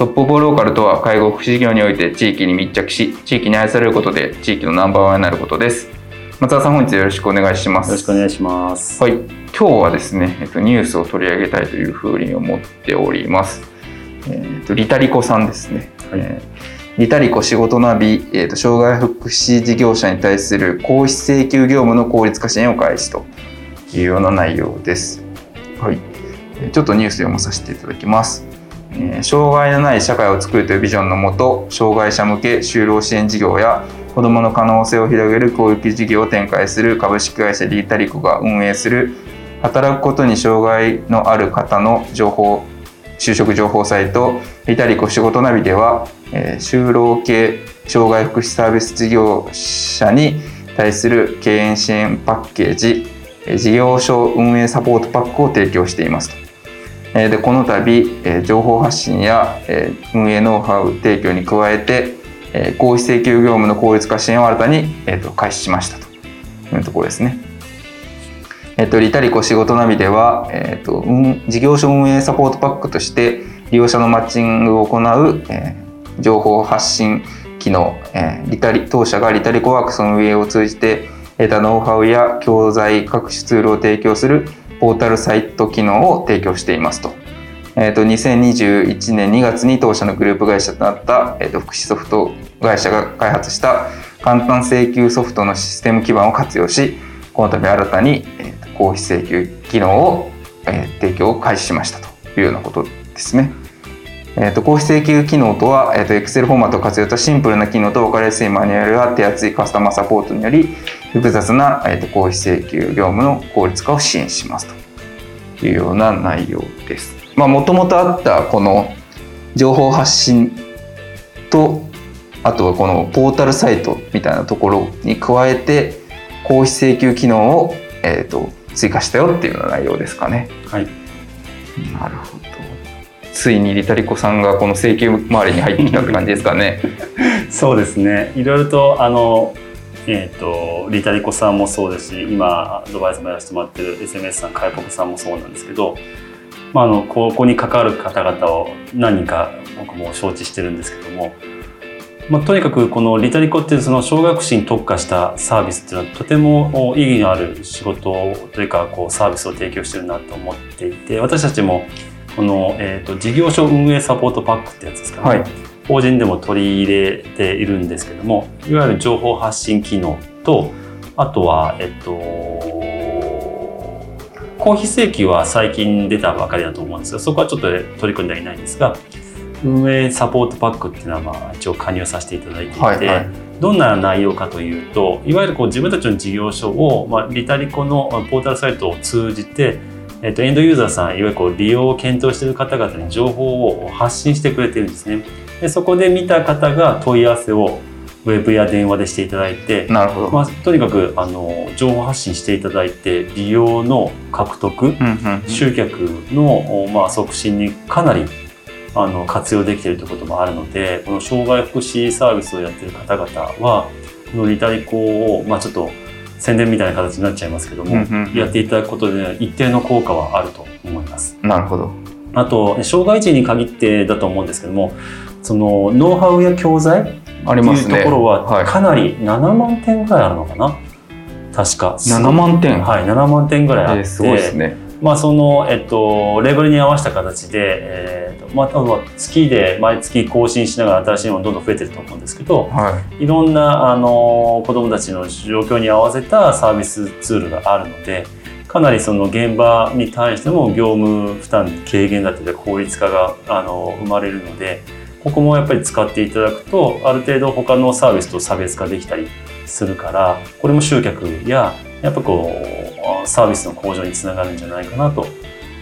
トップオブローカルとは介護福祉事業において地域に密着し地域に愛されることで地域のナンバーワンになることです。松田さん本日よろしくお願いします。よろしくお願いします。はい。今日はですね、えっと、ニュースを取り上げたいというふうに思っております。えっとリタリコさんですね、はい、えー、リタリコ仕事ナビ、えっと、障害福祉事業者に対する公費請求業務の効率化支援を開始というような内容です。はい。ちょっとニュース読まさせていただきます。え障害のない社会を作るというビジョンのもと障害者向け就労支援事業や子どもの可能性を広げる教育事業を展開する株式会社リータリコが運営する働くことに障害のある方の情報就職情報サイトリタリコ仕事ナビでは、え就労系障害福祉サービス事業者に対する経営支援パッケージ事業所運営サポートパックを提供していますと。でこの度情報発信や運営ノウハウ提供に加えて公費請求業務の効率化支援を新たに開始しましたというところですね。えっと、リタリコ仕事ナビでは、えっと、事業所運営サポートパックとして利用者のマッチングを行う、えー、情報発信機能、えー、リタリ当社がリタリコワークスの運営を通じて得たノウハウや教材各種ツールを提供するポータルサイト機能を提供していますと。えーと、2021年2月に当社のグループ会社となった、えーと、福祉ソフト会社が開発した簡単請求ソフトのシステム基盤を活用しこの度新たに、えー、公費請求機能を、えー、提供を開始しましたというようなことですね。えーと、公費請求機能とは、えーと、Excel フォーマットを活用したシンプルな機能と分かりやすいマニュアルや手厚いカスタマーサポートにより複雑な、えーと、公費請求業務の効率化を支援しますというような内容です。もともとあったこの情報発信とあとはこのポータルサイトみたいなところに加えて公費請求機能を、えーと、追加したよっていうような内容ですかね。はい、なるほどついにリタリコさんがこの請求周りに入ってきたって感じですかね。そうですねいろいろとあのえーと、リタリコさんもそうですし今アドバイスもやらせてもらってる SMS さんカイポクさんもそうなんですけど、まあ、あのここに関わる方々を何人か僕も承知してるんですけども、まあ、とにかくこのリタリコっていうその小学士に特化したサービスっていうのはとても意義のある仕事というかこうサービスを提供してるなと思っていて私たちもこの、えーと、事業所運営サポートパックってやつですかね、はい、法人でも取り入れているんですけどもいわゆる情報発信機能とあとはえっと公費請求は最近出たばかりだと思うんですがそこはちょっと取り組んではいないんですが運営サポートパックっていうのはまあ一応加入させていただいていて、はいはい、どんな内容かというといわゆるこう自分たちの事業所を、まあ、リタリコのポータルサイトを通じてえっと、エンドユーザーさんいわゆるこう利用を検討している方々に情報を発信してくれてるんですねでそこで見た方が問い合わせをウェブや電話でしていただいてなるほど、まあ、とにかくあの情報発信していただいて利用の獲得、うんうんうん、集客の、まあ、促進にかなりあの活用できているということもあるのでこの障害福祉サービスをやっている方々はこのリタリコを、まあ、ちょっと宣伝みたいな形になっちゃいますけども、うんうん、やっていただくことで一定の効果はあると思います。なるほど。あと障害児に限ってだと思うんですけどもそのノウハウや教材ありまところはかなり7万点ぐらいあるのかな、はい、確か。7万点？はい、7万点ぐらいあって。すごいですね。まあその、えっと、レベルに合わせた形で、えー、まあ、多分月で毎月更新しながら新しいものどんどん増えてると思うんですけど、はいろんなあの子どもたちの状況に合わせたサービスツールがあるのでかなりその現場に対しても業務負担軽減だったり効率化があの生まれるのでここもやっぱり使っていただくとある程度他のサービスと差別化できたりするからこれも集客ややっぱこうサービスの向上につながるんじゃないかなと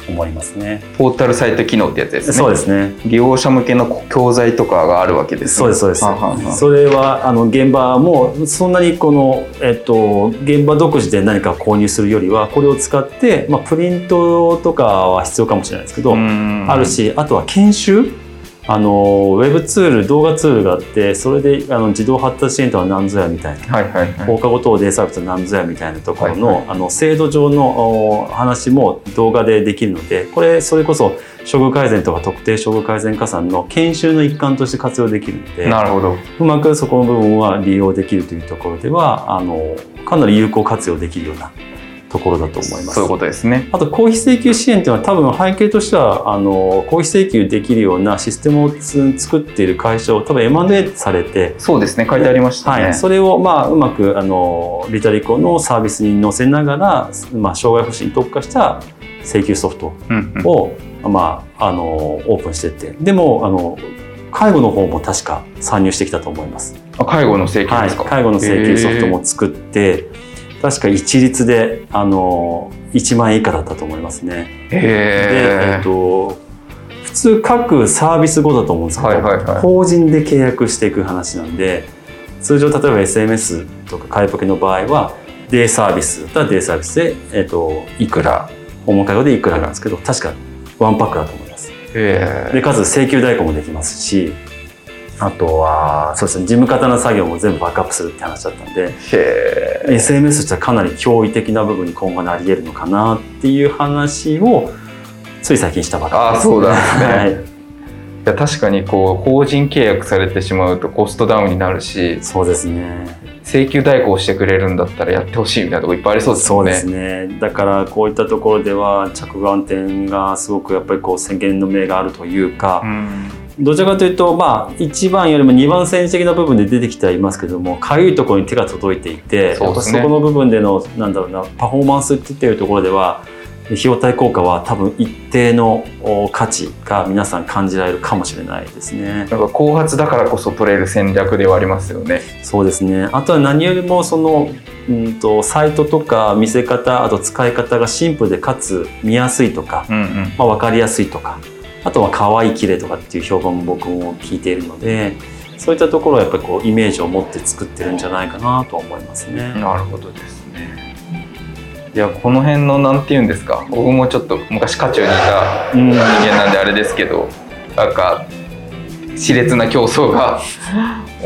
思いますね。ポータルサイト機能ってやつですね。そうですね。利用者向けの教材とかがあるわけです、ね、そうですそうです。それはあの現場もそんなにこのえっと現場独自で何か購入するよりはこれを使ってまあプリントとかは必要かもしれないですけど、あるしあとは研修。あのウェブツール動画ツールがあってそれであの自動発達支援とは何ぞやみたいな、はいはいはい、放課後等デイサービスは何ぞやみたいなところの,、はいはい。あの制度上のお話も動画でできるのでこれそれこそ処遇改善とか特定処遇改善加算の研修の一環として活用できるのでなるほど。うまくそこの部分は利用できるというところではあのかなり有効活用できるようなところだと思います。そういうことですね。あと公費請求支援っていうのは多分背景としてはあの公費請求できるようなシステムをつ作っている会社を多分 M&A されて、そうですね。書いてありましたね。はい、それをまあうまくあのリタリコのサービスに載せながら、まあ、障害福祉に特化した請求ソフトうんうんを、まあ、あのオープンしてってでもあの介護の方も確か参入してきたと思います。あ介護の請求はい、ですか？介護の請求ソフトも作って確か一律であの1万円以下だったと思いますね。で、えへっと、普通各サービスごとと思うんですけど、はいはいはい法人で契約していく話なんで通常例えば SMS とか買いポケの場合はデイサービスだったらデイサービスで、えっと、いくら訪問介護でいくらなんですけど確かワンパックだと思います。え。でかつ請求代行もできますしあとはそうですね事務方の作業も全部バックアップするって話だったんでへ SMS としてはかなり驚異的な部分に今後なり得るのかなっていう話をつい最近したばかりです。あそうなんですね はい、や確かにこう法人契約されてしまうとコストダウンになるしそうですね。請求代行してくれるんだったらやってほしいみたいなとこいっぱいありそうですよね。そうですね。だからこういったところでは着眼点がすごくやっぱりこう宣言の目があるというか、うんどちらかというとまあ1番よりも2番戦時的な部分で出てきてはいますけどもかゆいところに手が届いていてそうですねそこの部分でのなんだろうなパフォーマンスって言ってるところでは費用対効果は多分一定のお価値が皆さん感じられるかもしれないですね。なんか後発だからこそ取れる戦略ではありますよね。そうですね。あとは何よりもそのうんとサイトとか見せ方あと使い方がシンプルでかつ見やすいとか、うんうん。まあ、分かりやすいとかあとは可愛い綺麗とかっていう評判も僕も聞いているのでそういったところはやっぱりこうイメージを持って作ってるんじゃないかなと思いますね。なるほどですね。いやこの辺のなんて言うんですか？僕もちょっと昔渦中にいたうん人間なんであれですけどなんか熾烈な競争が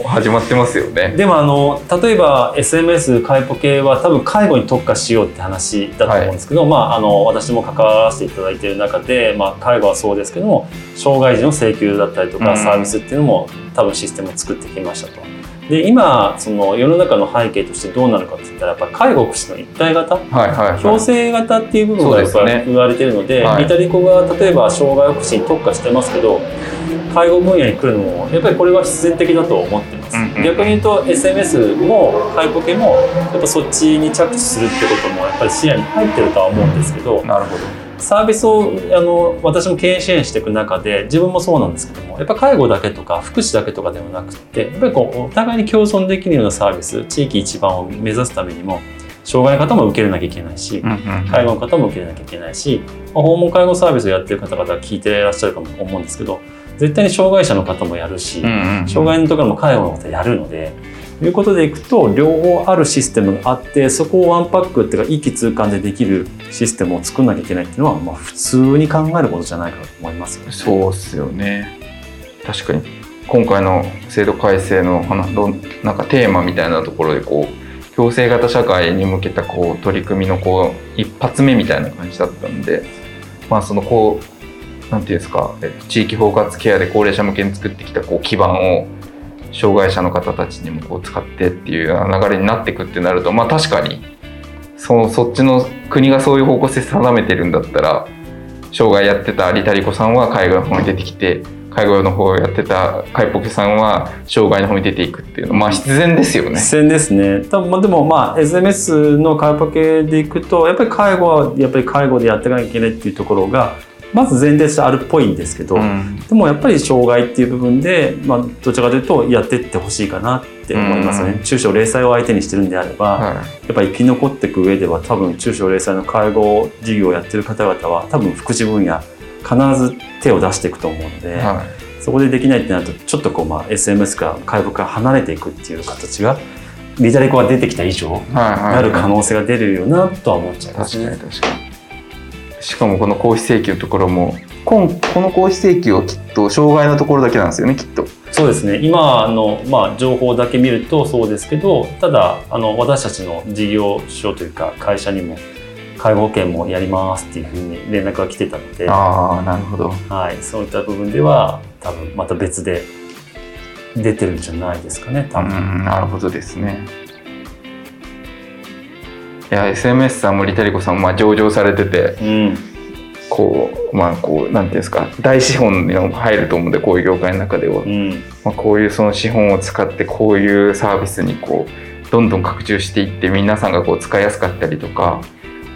始まってますよね。でもあの例えば SMS 介護系は多分介護に特化しようって話だと思うんですけど、まあ、あの私も関わらせていただいている中で、まあ、介護はそうですけども障害児の請求だったりとうんかサービスっていうのも多分システムを作ってきましたと。で今その世の中の背景としてどうなるかって言ったらやっぱ介護福祉の一体型？はいはい、はい。強制型っていう部分がやっぱり言われてるのではい。リタリコが例えば障害福祉に特化してますけど介護分野に来るのもやっぱりこれは必然的だと思ってます、うんうん逆に言うと SMS も介護系もやっぱそっちに着地するってこともやっぱり視野に入ってるとは思うんですけどなるほど。サービスをあの私も経営支援していく中で自分もそうなんですけどもやっぱ介護だけとか福祉だけとかではなくってやっぱりこうお互いに共存できるようなサービス地域一番を目指すためにも障害の方も受け入れなきゃいけないし、介護の方も受け入れなきゃいけないし、まあ訪問介護サービスをやってる方々は聞いていらっしゃるかも思うんですけど絶対に障害者の方もやるし、障害のところも介護の方やるので。いうことでいくと両方あるシステムがあってそこをワンパックっていうか一気通貫でできるシステムを作んなきゃいけないっていうのは、まあ、普通に考えることじゃないかと思いますよね。そうっすよね。確かに今回の制度改正のなんかテーマみたいなところでこう共生型社会に向けたこう取り組みのこう一発目みたいな感じだったんで、まあそのこうなんていうんですか地域包括ケアで高齢者向けに作ってきたこう基盤を障害者の方たちにもこう使ってっていう流れになっていくってなるとまあ確かにそそっちの国がそういう方向性定めてるんだったら障害やってたリタリコさんは介護の方に出てきて介護用の方をやってたカイポケさんは障害の方に出ていくっていうのはまあ必然ですよね。必然ですね。多分まあでもまあ SMS のカイポケでいくとやっぱり介護はやっぱり介護でやっていかなきゃいけないっていうところがまず前提としてあるっぽいんですけど、うん。でもやっぱり障害っていう部分で、まあ、どちらかというとやってってほしいかなって思いますよね。うん。中小零細を相手にしてるんであれば、はやっぱり生き残っていく上では多分中小零細の介護事業をやってる方々は多分福祉分野必ず手を出していくと思うので、い。はそこでできないってなるとちょっとこうまあ SMS から介護から離れていくっていう形がリタリコが出てきた以上なる可能性が出るよなとは思っちゃいます確かにね。確かにしかもこの公費請求のところも今この公費請求はきっと障害のところだけなんですよねきっと。そうですね。今の、まあ、情報だけ見るとそうですけどただあの私たちの事業所というか会社にも介護保険もやりますっていうふうに連絡が来てたので、ああなるほど。はい、そういった部分では多分また別で出てるんじゃないですかね多う分。んなるほどですねいや SMS さんもリタリコさんもまあ上場されててうん。こうまあこうなんていうんですか大資本に入ると思うんでこういう業界の中では、うん。まあ、こういうその資本を使ってこういうサービスにこうどんどん拡充していって皆さんがこう使いやすかったりとか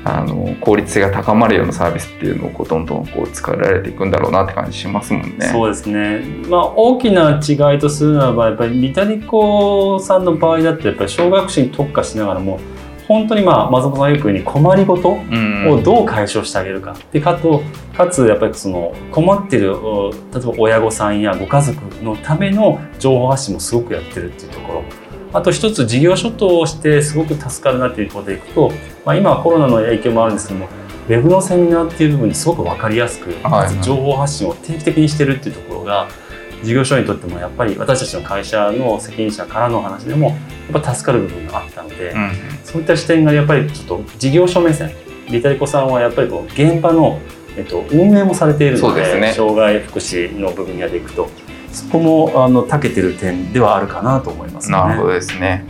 あの効率性が高まるようなサービスっていうのをこうどんどんこう使われていくんだろうなって感じしますもんね。そうですね、まあ、大きな違いとするならばやっぱりリタリコさんの場合だとやっぱり小学生に特化しながらも本当にまあ松本さんがよくに困りごとうんをどう解消してあげるか、でかとかつやっぱりその困ってるお例えば親御さんやご家族のための情報発信もすごくやってるっていうところ。あと一つ事業所としてすごく助かるなっていうことでいくと、まあ、今はコロナの影響もあるんですけどもウェブのセミナーっていう部分ですごく分かりやすく、はいかつ情報発信を定期的にしてるっていうところが事業所にとってもやっぱり私たちの会社の責任者からの話でもやっぱ助かる部分があったので、うんそういった視点がやっぱりちょっと事業所目線リタリコさんはやっぱりこう現場の、えっと、運営もされているのでそうですね障害福祉の部分やでいくとそこもあの長けてる点ではあるかなと思いますよね。なるほどですね。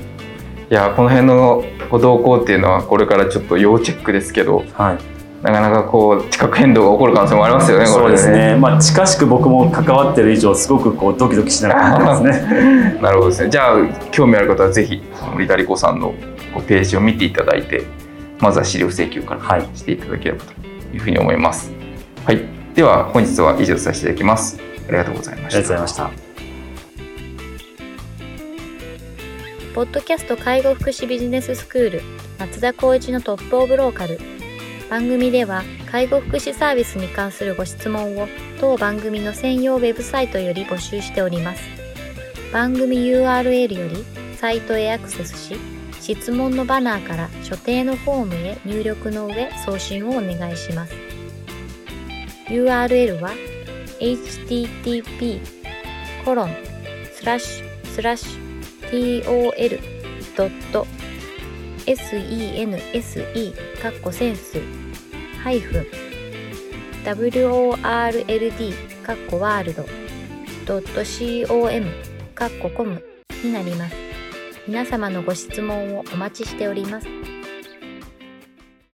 いやこの辺のご動向っていうのはこれからちょっと要チェックですけどはい、なかなかこう地殻変動が起こる可能性もありますよねそうですね、まあ、近しく僕も関わってる以上すごくこうドキドキしながら。なるほどですね。じゃあ興味ある方はぜひリタリコさんのページを見ていただいてまずは資料請求からはいしていただければというふうに思います。はい。では本日は以上させていただきます。ありがとうございましたありがとうございました。ポッドキャスト介護福祉ビジネススクール松田光一のトップオブローカル番組では介護福祉サービスに関するご質問を当番組の専用ウェブサイトより募集しております番組 URL よりサイトへアクセスし質問のバナーから所定のフォームへ入力の上送信をお願いします URL は http コロンスラッシュスラッシュ tol.sense かっこセンスハイフン world かっこワールド .com かっこコムになります。皆様のご質問をお待ちしております。